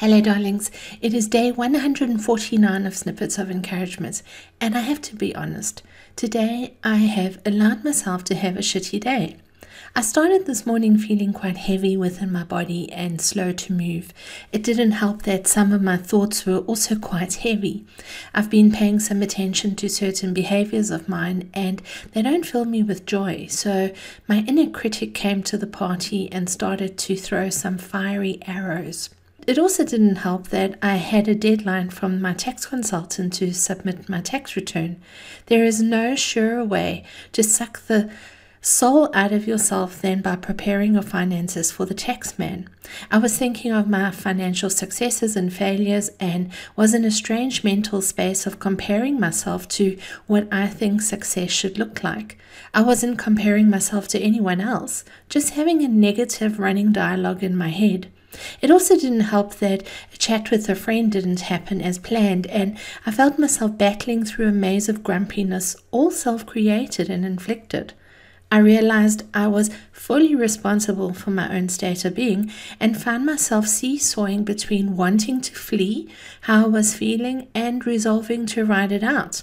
Hello, darlings. It is day 149 of Snippets of Encouragement, and I have to be honest. Today, I have allowed myself to have a shitty day. I started this morning feeling quite heavy within my body and slow to move. It didn't help that some of my thoughts were also quite heavy. I've been paying some attention to certain behaviors of mine and they don't fill me with joy. So my inner critic came to the party and started to throw some fiery arrows. It also didn't help that I had a deadline from my tax consultant to submit my tax return. There is no surer way to suck the soul out of yourself than by preparing your finances for the tax man. I was thinking of my financial successes and failures and was in a strange mental space of comparing myself to what I think success should look like. I wasn't comparing myself to anyone else, just having a negative running dialogue in my head. It also didn't help that a chat with a friend didn't happen as planned, and I felt myself battling through a maze of grumpiness, all self created and inflicted. I realized I was fully responsible for my own state of being and found myself seesawing between wanting to flee how I was feeling and resolving to ride it out.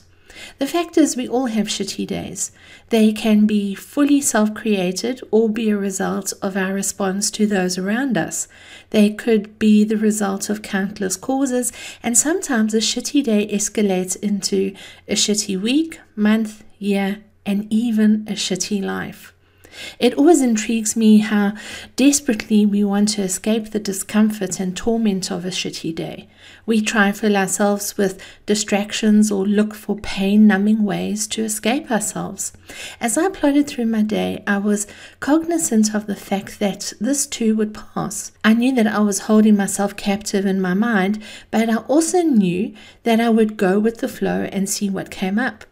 The fact is, we all have shitty days. They can be fully self created or be a result of our response to those around us. They could be the result of countless causes, and sometimes a shitty day escalates into a shitty week, month, year, and even a shitty life. It always intrigues me how desperately we want to escape the discomfort and torment of a shitty day. We try and fill ourselves with distractions or look for pain numbing ways to escape ourselves. As I plodded through my day, I was cognizant of the fact that this too would pass. I knew that I was holding myself captive in my mind, but I also knew that I would go with the flow and see what came up.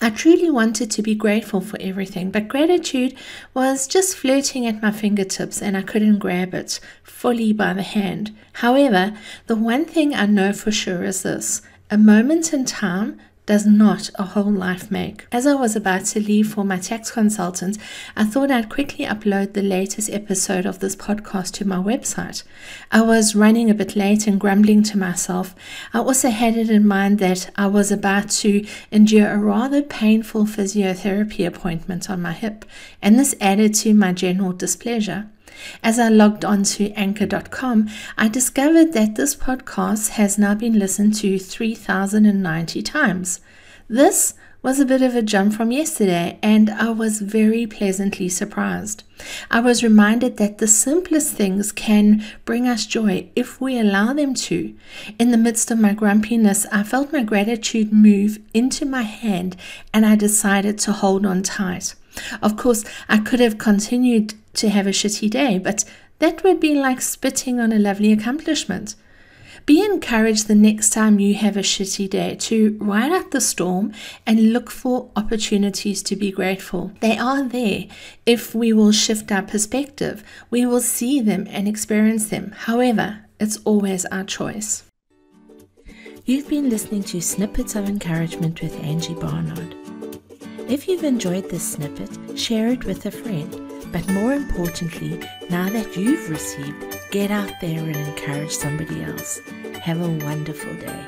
I truly wanted to be grateful for everything, but gratitude was just floating at my fingertips and I couldn't grab it fully by the hand. However, the one thing I know for sure is this a moment in time does not a whole life make. As I was about to leave for my tax consultant, I thought I'd quickly upload the latest episode of this podcast to my website. I was running a bit late and grumbling to myself. I also had it in mind that I was about to endure a rather painful physiotherapy appointment on my hip, and this added to my general displeasure. As I logged on to anchor.com, I discovered that this podcast has now been listened to 3,090 times. This was a bit of a jump from yesterday, and I was very pleasantly surprised. I was reminded that the simplest things can bring us joy if we allow them to. In the midst of my grumpiness, I felt my gratitude move into my hand, and I decided to hold on tight. Of course, I could have continued to have a shitty day, but that would be like spitting on a lovely accomplishment. Be encouraged the next time you have a shitty day to ride out the storm and look for opportunities to be grateful. They are there. If we will shift our perspective, we will see them and experience them. However, it's always our choice. You've been listening to Snippets of Encouragement with Angie Barnard. If you've enjoyed this snippet, share it with a friend. But more importantly, now that you've received, get out there and encourage somebody else. Have a wonderful day.